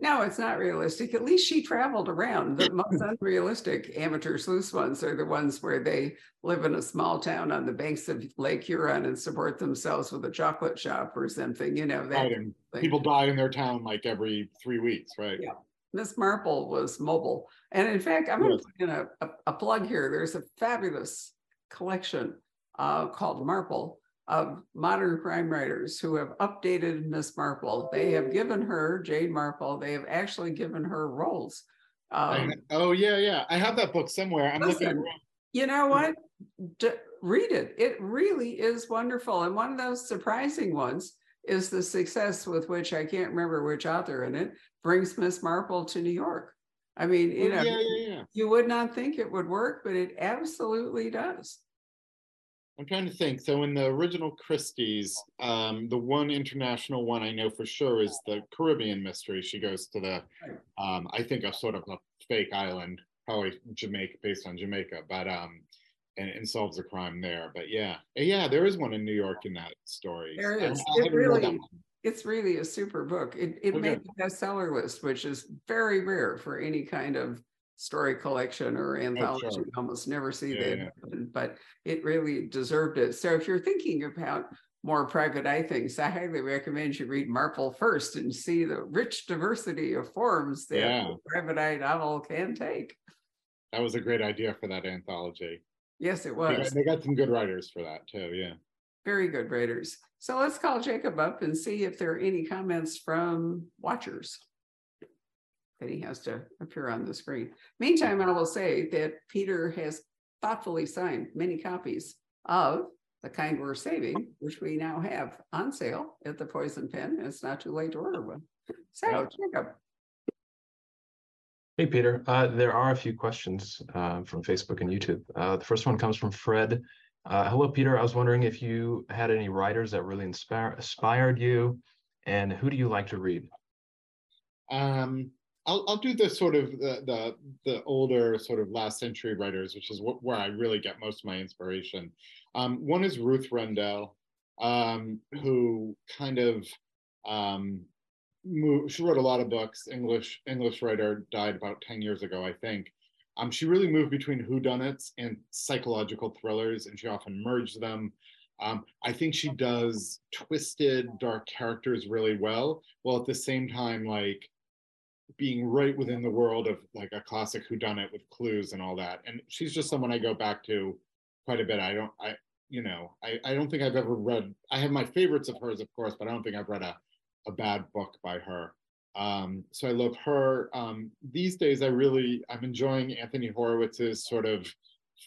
no, it's not realistic. At least she traveled around. The most unrealistic amateur sleuth ones are the ones where they live in a small town on the banks of Lake Huron and support themselves with a chocolate shop or something, you know, that right people die in their town like every three weeks right Yeah. Miss Marple was mobile. And in fact, I'm going to put in a, a, a plug here. There's a fabulous collection uh, called Marple of modern crime writers who have updated Miss Marple. They have given her, Jane Marple, they have actually given her roles. Um, oh yeah yeah i have that book somewhere i'm looking around. you know what? D- read it. It really is wonderful. And one of those surprising ones is the success with which I can't remember which author in it brings Miss Marple to New York. I mean, you Oh, know, yeah yeah yeah you would not think it would work, but it absolutely does. I'm trying to think. So in the original Christie's, um, the one international one I know for sure is the Caribbean mystery. She goes to the, um, I think a sort of a fake island, probably Jamaica, based on Jamaica, but um, and, and solves a crime there. But yeah, yeah, there is one in New York in that story. There is. It haven't read that really- It's really a super book. It, it oh, Okay. made the bestseller list, which is very rare for any kind of story collection or anthology. Oh, sure. You almost never see Yeah, that yeah. but it really deserved it. So if you're thinking about more private eye things, I highly recommend you read Marple first and see the rich diversity of forms that Yeah. a private eye novel can take. That was a great idea for that anthology. Yes, it They was. got, they got some good writers for that too. Yeah. Very good writers. So let's call Jacob up and see if there are any comments from watchers. That he has to appear on the screen. Meantime, I will say that Peter has thoughtfully signed many copies of The Kind Worth Saving, which we now have on sale at the Poisoned Pen. It's not too late to order one. So Jacob, Hey, Peter. Uh, there are a few questions uh, from Facebook and YouTube. Uh, the first one comes from Fred. Uh, hello, Peter. I was wondering if you had any writers that really inspire, inspired you, and who do you like to read? Um, I'll I'll do the sort of the the, the older sort of last century writers, which is where I really get most of my inspiration. Um, one is Ruth Rendell, um, who kind of um, moved, she wrote a lot of books. English English writer died about ten years ago, I think. Um, she really moved between whodunits and psychological thrillers, and she often merged them. Um, I think she does twisted, dark characters really well, while at the same time, like being right within the world of like a classic whodunit with clues and all that. And she's just someone I go back to quite a bit. I don't, I, you know, I, I don't think I've ever read, I have my favorites of hers, of course, but I don't think I've read a, a bad book by her. Um, so I love her. Um, these days, I really, I'm enjoying Anthony Horowitz's sort of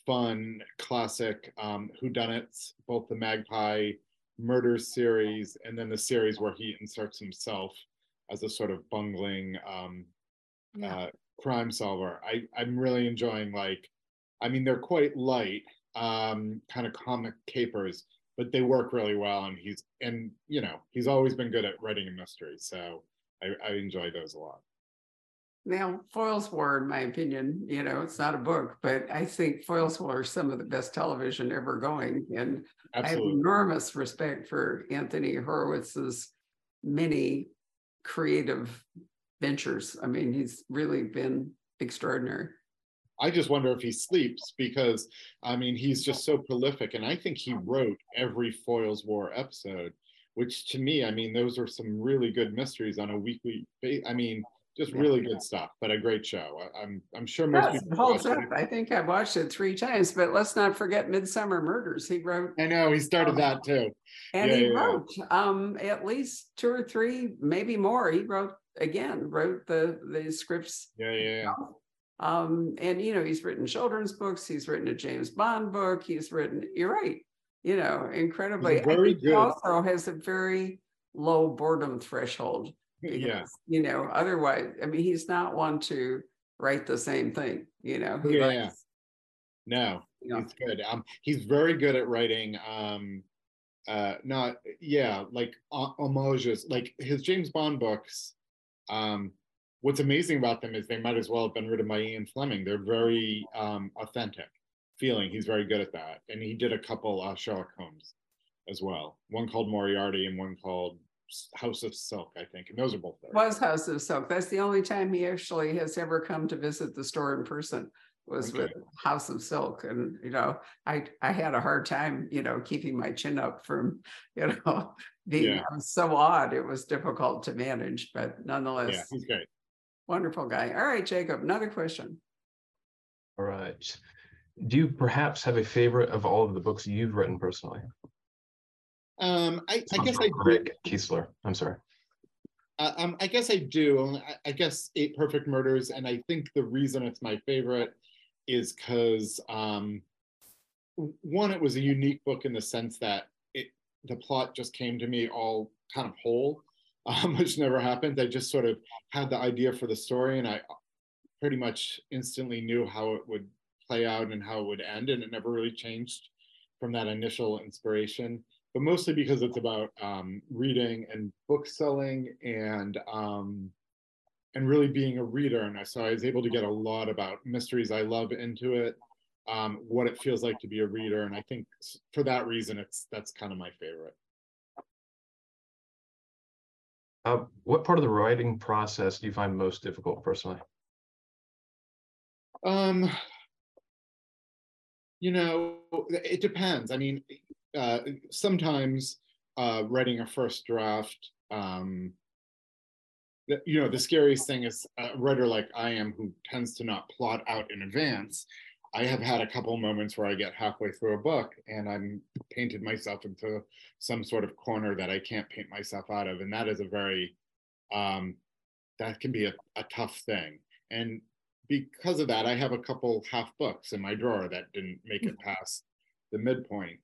fun, classic um, whodunits, both the Magpie murder series and then the series where he inserts himself as a sort of bungling um, yeah. uh, crime solver. I, I'm really enjoying like, I mean, they're quite light, um, kind of comic capers, but they work really well. And he's, and you know, he's always been good at writing a mystery. So I, I enjoy those a lot. Now, Foyle's War, in my opinion, you know, it's not a book, but I think Foyle's War is some of the best television ever going. And Absolutely. I have enormous respect for Anthony Horowitz's many creative ventures. I mean, he's really been extraordinary. I just wonder if he sleeps because I mean he's just so prolific, and I think he wrote every Foyle's War episode, which to me, I mean, those are some really good mysteries on a weekly. I mean, just really good stuff, but a great show. I, am I'm sure most yes, people holds up. It. I think I watched it three times, but let's not forget Midsomer Murders. He wrote. I know he started um, that too, and yeah, he yeah, wrote yeah. um at least two or three, maybe more. He wrote again, wrote the the scripts. Yeah, yeah. Um, and you know he's written children's books. He's written a James Bond book. He's written. You're right. You know, incredibly. very good. He also has a very low boredom threshold because, yeah. You know, otherwise, I mean, he's not one to write the same thing, you know. He yeah. Writes, no, he's good. Um, he's very good at writing um uh not yeah, like uh, homages, like his James Bond books. Um what's amazing about them is they might as well have been written by Ian Fleming. They're very um authentic feeling. He's very good at that. And he did a couple uh, Sherlock Holmes as well. One called Moriarty and one called House of Silk, I think, and those are both there. Was House of Silk. That's the only time he actually has ever come to visit the store in person was okay. with House of Silk. And, you know, I, I had a hard time, you know, keeping my chin up from, you know, being yeah. so odd. It was difficult to manage, but nonetheless. Yeah, he's great. Wonderful guy. All right, Jacob, another question. All right. Do you perhaps have a favorite of all of the books you've written personally? Um, I, I guess I Greg Kiesler. I'm sorry. Uh, um, I guess I do. I, I, guess Eight Perfect Murders, and I think the reason it's my favorite is because um, one, it was a unique book in the sense that it the plot just came to me all kind of whole, um, which never happened. I just sort of had the idea for the story, and I pretty much instantly knew how it would play out and how it would end, and it never really changed from that initial inspiration but mostly because it's about um, reading and book selling and um, and really being a reader. And so I was able to get a lot about mysteries I love into it, um, what it feels like to be a reader, and I think for that reason, it's that's kind of my favorite. Uh, what part of the writing process do you find most difficult personally? Um, you know, it depends. I mean, uh, sometimes uh, writing a first draft, um, you know, the scariest thing is a writer like I am who tends to not plot out in advance. I have had a couple moments where I get halfway through a book and I'm painted myself into some sort of corner that I can't paint myself out of. And that is a very, um, that can be a, a tough thing. And because of that, I have a couple half books in my drawer that didn't make it past the midpoint.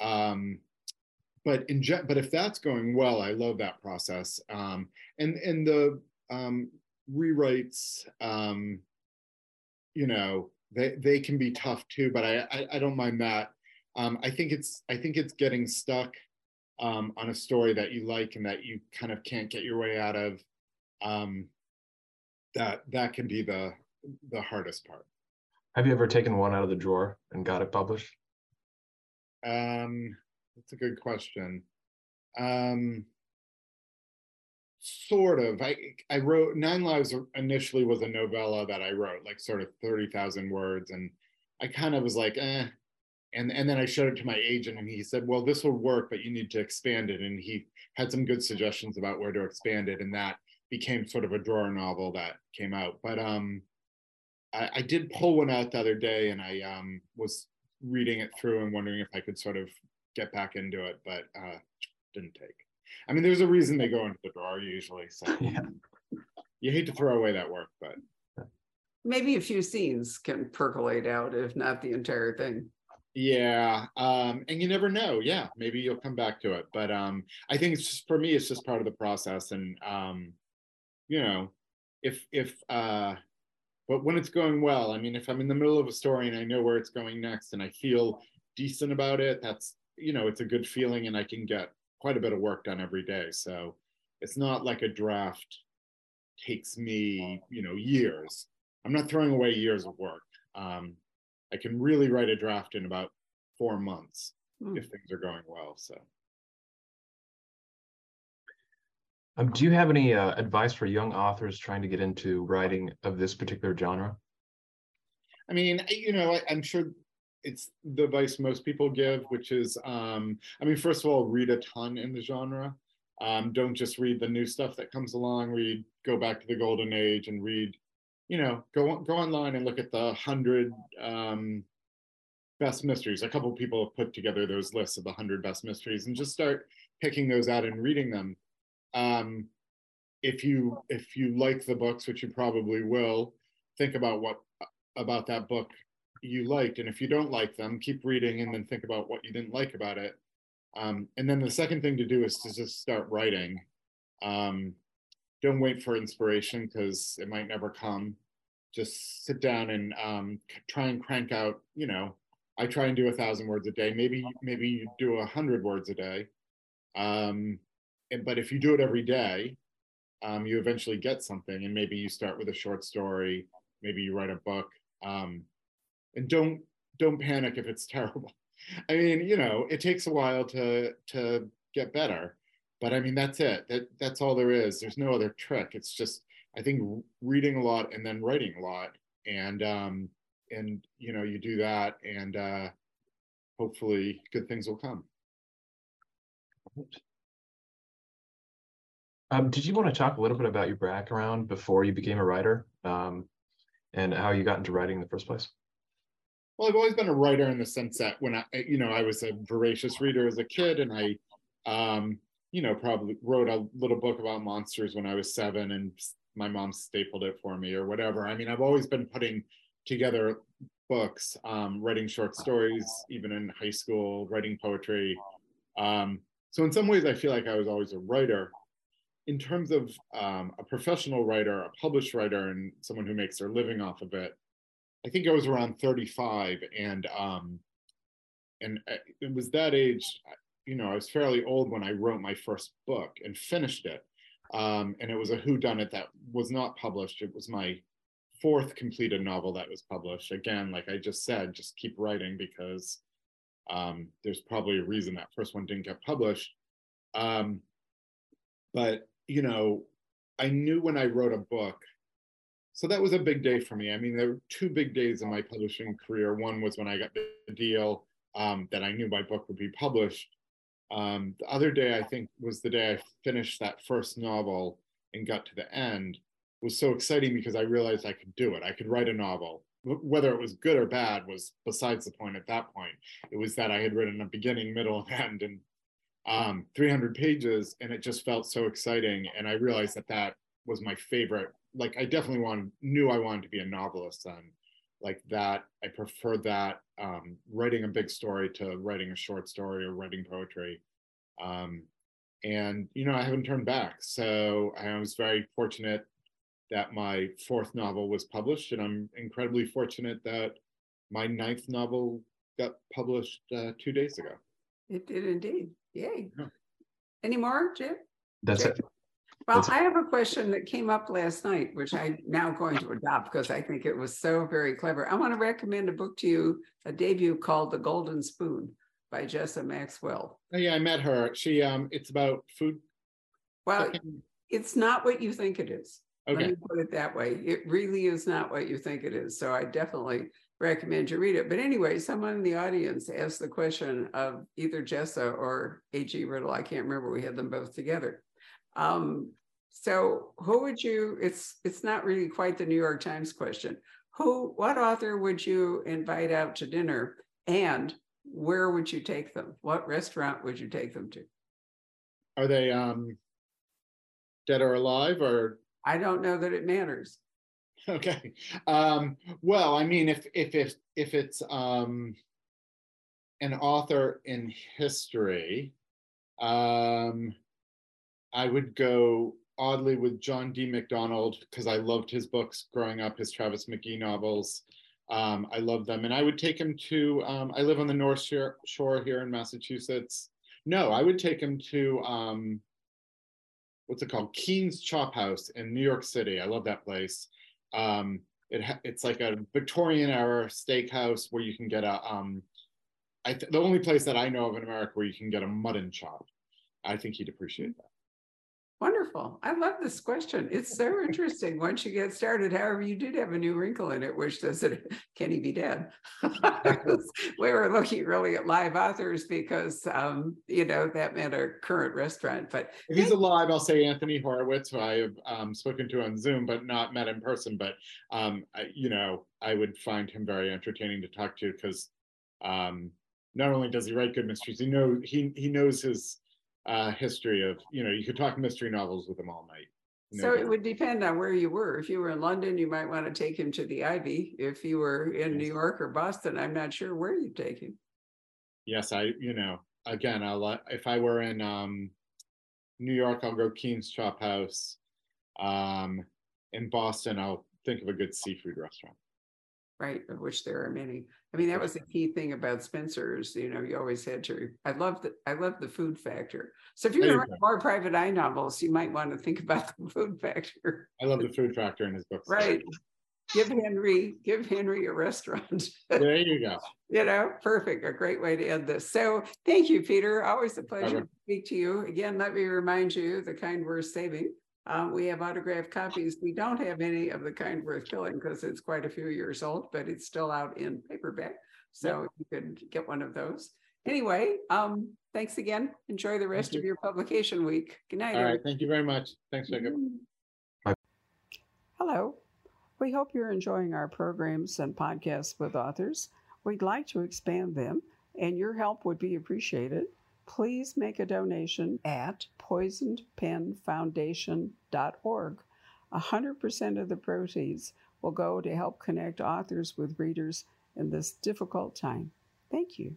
Um, but in but if that's going well, I love that process. Um, and and the um, rewrites, um, you know, they they can be tough too, but I I, I don't mind that. Um, I think it's I think it's getting stuck um, on a story that you like and that you kind of can't get your way out of. Um, that that can be the the hardest part. Have you ever taken one out of the drawer and got it published? Um, that's a good question. Um, sort of. I I wrote Nine Lives initially was a novella that I wrote, like sort of thirty thousand words, and I kind of was like, eh. And and then I showed it to my agent, and he said, well, this will work, but you need to expand it. And he had some good suggestions about where to expand it, and that became sort of a drawer novel that came out. But um, I, I did pull one out the other day, and I um was reading it through and wondering if I could sort of get back into it, but uh, didn't take. I mean, there's a reason they go into the drawer usually. So Yeah. you hate to throw away that work, but Maybe a few scenes can percolate out, if not the entire thing. yeah. Um, and you never know. Yeah, maybe you'll come back to it. But um, I think it's just for me, it's just part of the process. And um, you know, if if uh but when it's going well, I mean, if I'm in the middle of a story and I know where it's going next and I feel decent about it, that's you know, it's a good feeling and I can get quite a bit of work done every day. So it's not like a draft takes me, you know, years. I'm not throwing away years of work. Um, I can really write a draft in about four months Hmm. if things are going well. So Um, do you have any uh, advice for young authors trying to get into writing of this particular genre? I mean, you know, I, I'm sure it's the advice most people give, which is, um, I mean, first of all, read a ton in the genre. Um, don't just read the new stuff that comes along. Read, go back to the golden age and read. You know, go go online and look at the hundred um, best mysteries. A couple people have put together those lists of the hundred best mysteries, and just start picking those out and reading them. Um, if you if you like the books, which you probably will, think about what about that book you liked and if you don't like them keep reading and then think about what you didn't like about it. Um, and then the second thing to do is to just start writing. Um, don't wait for inspiration because it might never come. Just sit down and um, try and crank out you know i try and do a thousand words a day. Maybe maybe you do a hundred words a day. Um, and, but if you do it every day um, you eventually get something and maybe you start with a short story. Maybe you write a book. Um, and don't don't panic if it's terrible. I mean you know it takes a while to to get better but i mean that's it. That that's all there is. There's no other trick. It's just i think reading a lot and then writing a lot. And um and you know you do that and uh hopefully good things will come. Um, did you want to talk a little bit about your background before you became a writer? Um, and how you got into writing in the first place? Well, I've always been a writer in the sense that when I, you know, I was a voracious reader as a kid, and I, um, you know, probably wrote a little book about monsters when I was seven, and my mom stapled it for me or whatever. I mean, I've always been putting together books, um, writing short stories, even in high school, writing poetry. Um, so in some ways, I feel like I was always a writer. In terms of um, a professional writer, a published writer, and someone who makes their living off of it, I think I was around 35 and um and uh, it was that age you know I was fairly old when I wrote my first book and finished it. Um and it was a who done it that was not published. It was my fourth completed novel that was published. Again like I just said just keep writing because um there's probably a reason that first one didn't get published. Um but you know I knew when I wrote a book so that was a big day for me. I mean, there were two big days in my publishing career. One was when I got the deal um, that I knew my book would be published. Um, the other day, I think, was the day I finished that first novel and got to the end. It was so exciting because I realized I could do it. I could write a novel. Whether it was good or bad was besides the point at that point. It was that I had written a beginning, middle, and end, and um, 300 pages, and it just felt so exciting. And I realized that that was my favorite like I definitely wanted knew I wanted to be a novelist then. Like that, I prefer that um, writing a big story to writing a short story or writing poetry. Um, and you know, I haven't turned back. So I was very fortunate that my fourth novel was published, and I'm incredibly fortunate that my ninth novel got published uh, two days ago. It did indeed. Yay. Yeah. Any more, Jim? That's Jim? it. Well, That's- I have a question that came up last night, which I'm now going to adopt because I think it was so very clever. I want to recommend a book to you, a debut called The Golden Spoon by Jessa Maxwell. Oh, yeah, I met her. She um, it's about food. Well, cooking. it's not what you think it is. Let Okay, me put it that way. It really is not what you think it is. So I definitely recommend you read it. But anyway, someone in the audience asked the question of either Jessa or A.G. Riddle. I can't remember. We had them both together. Um, so who would you, it's it's not really quite the New York Times question. Who, what author would you invite out to dinner and where would you take them? What restaurant would you take them to? are they um, dead or alive or I don't know that it matters. Okay. Um, well, I mean, if if if if it's um, an author in history, um, I would go oddly with John D. MacDonald because I loved his books growing up, his Travis McGee novels. Um, I love them, and I would take him to. Um, I live on the North Shore, here in Massachusetts. No, I would take him to. Um, what's it called? Keen's Chop House in New York City. I love that place. Um, it it's like a Victorian era steakhouse where you can get a um, th- the only place that I know of in America where you can get a mutton chop. I think he'd appreciate that. Wonderful. I love this question. It's so interesting once you get started. However, you did have a new wrinkle in it, which says that can he be dead? we were looking really at live authors because um, you know that meant a current restaurant. But If he's alive, I'll say Anthony Horowitz, who I have um, spoken to on Zoom, but not met in person. But um, I, you know, I would find him very entertaining to talk to because um, not only does he write good mysteries, he know he he knows his uh, history of you know you could talk mystery novels with him all night. So it would depend on where you were. If you were in London, you might want to take him to the Ivy. If you were in New York or Boston, I'm not sure where you'd take him. yes, I you know again I'll if I were in um, New York, I'll go Keen's Chop House. Um, in Boston, I'll think of a good seafood restaurant. Right of which there are many. I mean that was the key thing about spencer's you know you always had to i love the i love the food factor. So if you're going to write more private eye novels you might want to think about the food factor. I love the food factor in his books. right. Give henry give henry a restaurant. There you go. you know perfect a great way to end this. So thank you peter. Always a pleasure to speak to you. Again let me remind you the kind worth saving um, we have autographed copies. We don't have any of the kind worth killing because it's quite a few years old, but it's still out in paperback. So you could get one of those. Anyway, um, thanks again. Enjoy the rest you. of your publication week. Good night. All right. everyone. Thank you very much. Thanks, Jacob. Bye. Hello. We hope you're enjoying our programs and podcasts with authors. We'd like to expand them, and your help would be appreciated. Please make a donation at poisonedpenfoundation.org. 100% of the proceeds will go to help connect authors with readers in this difficult time. Thank you.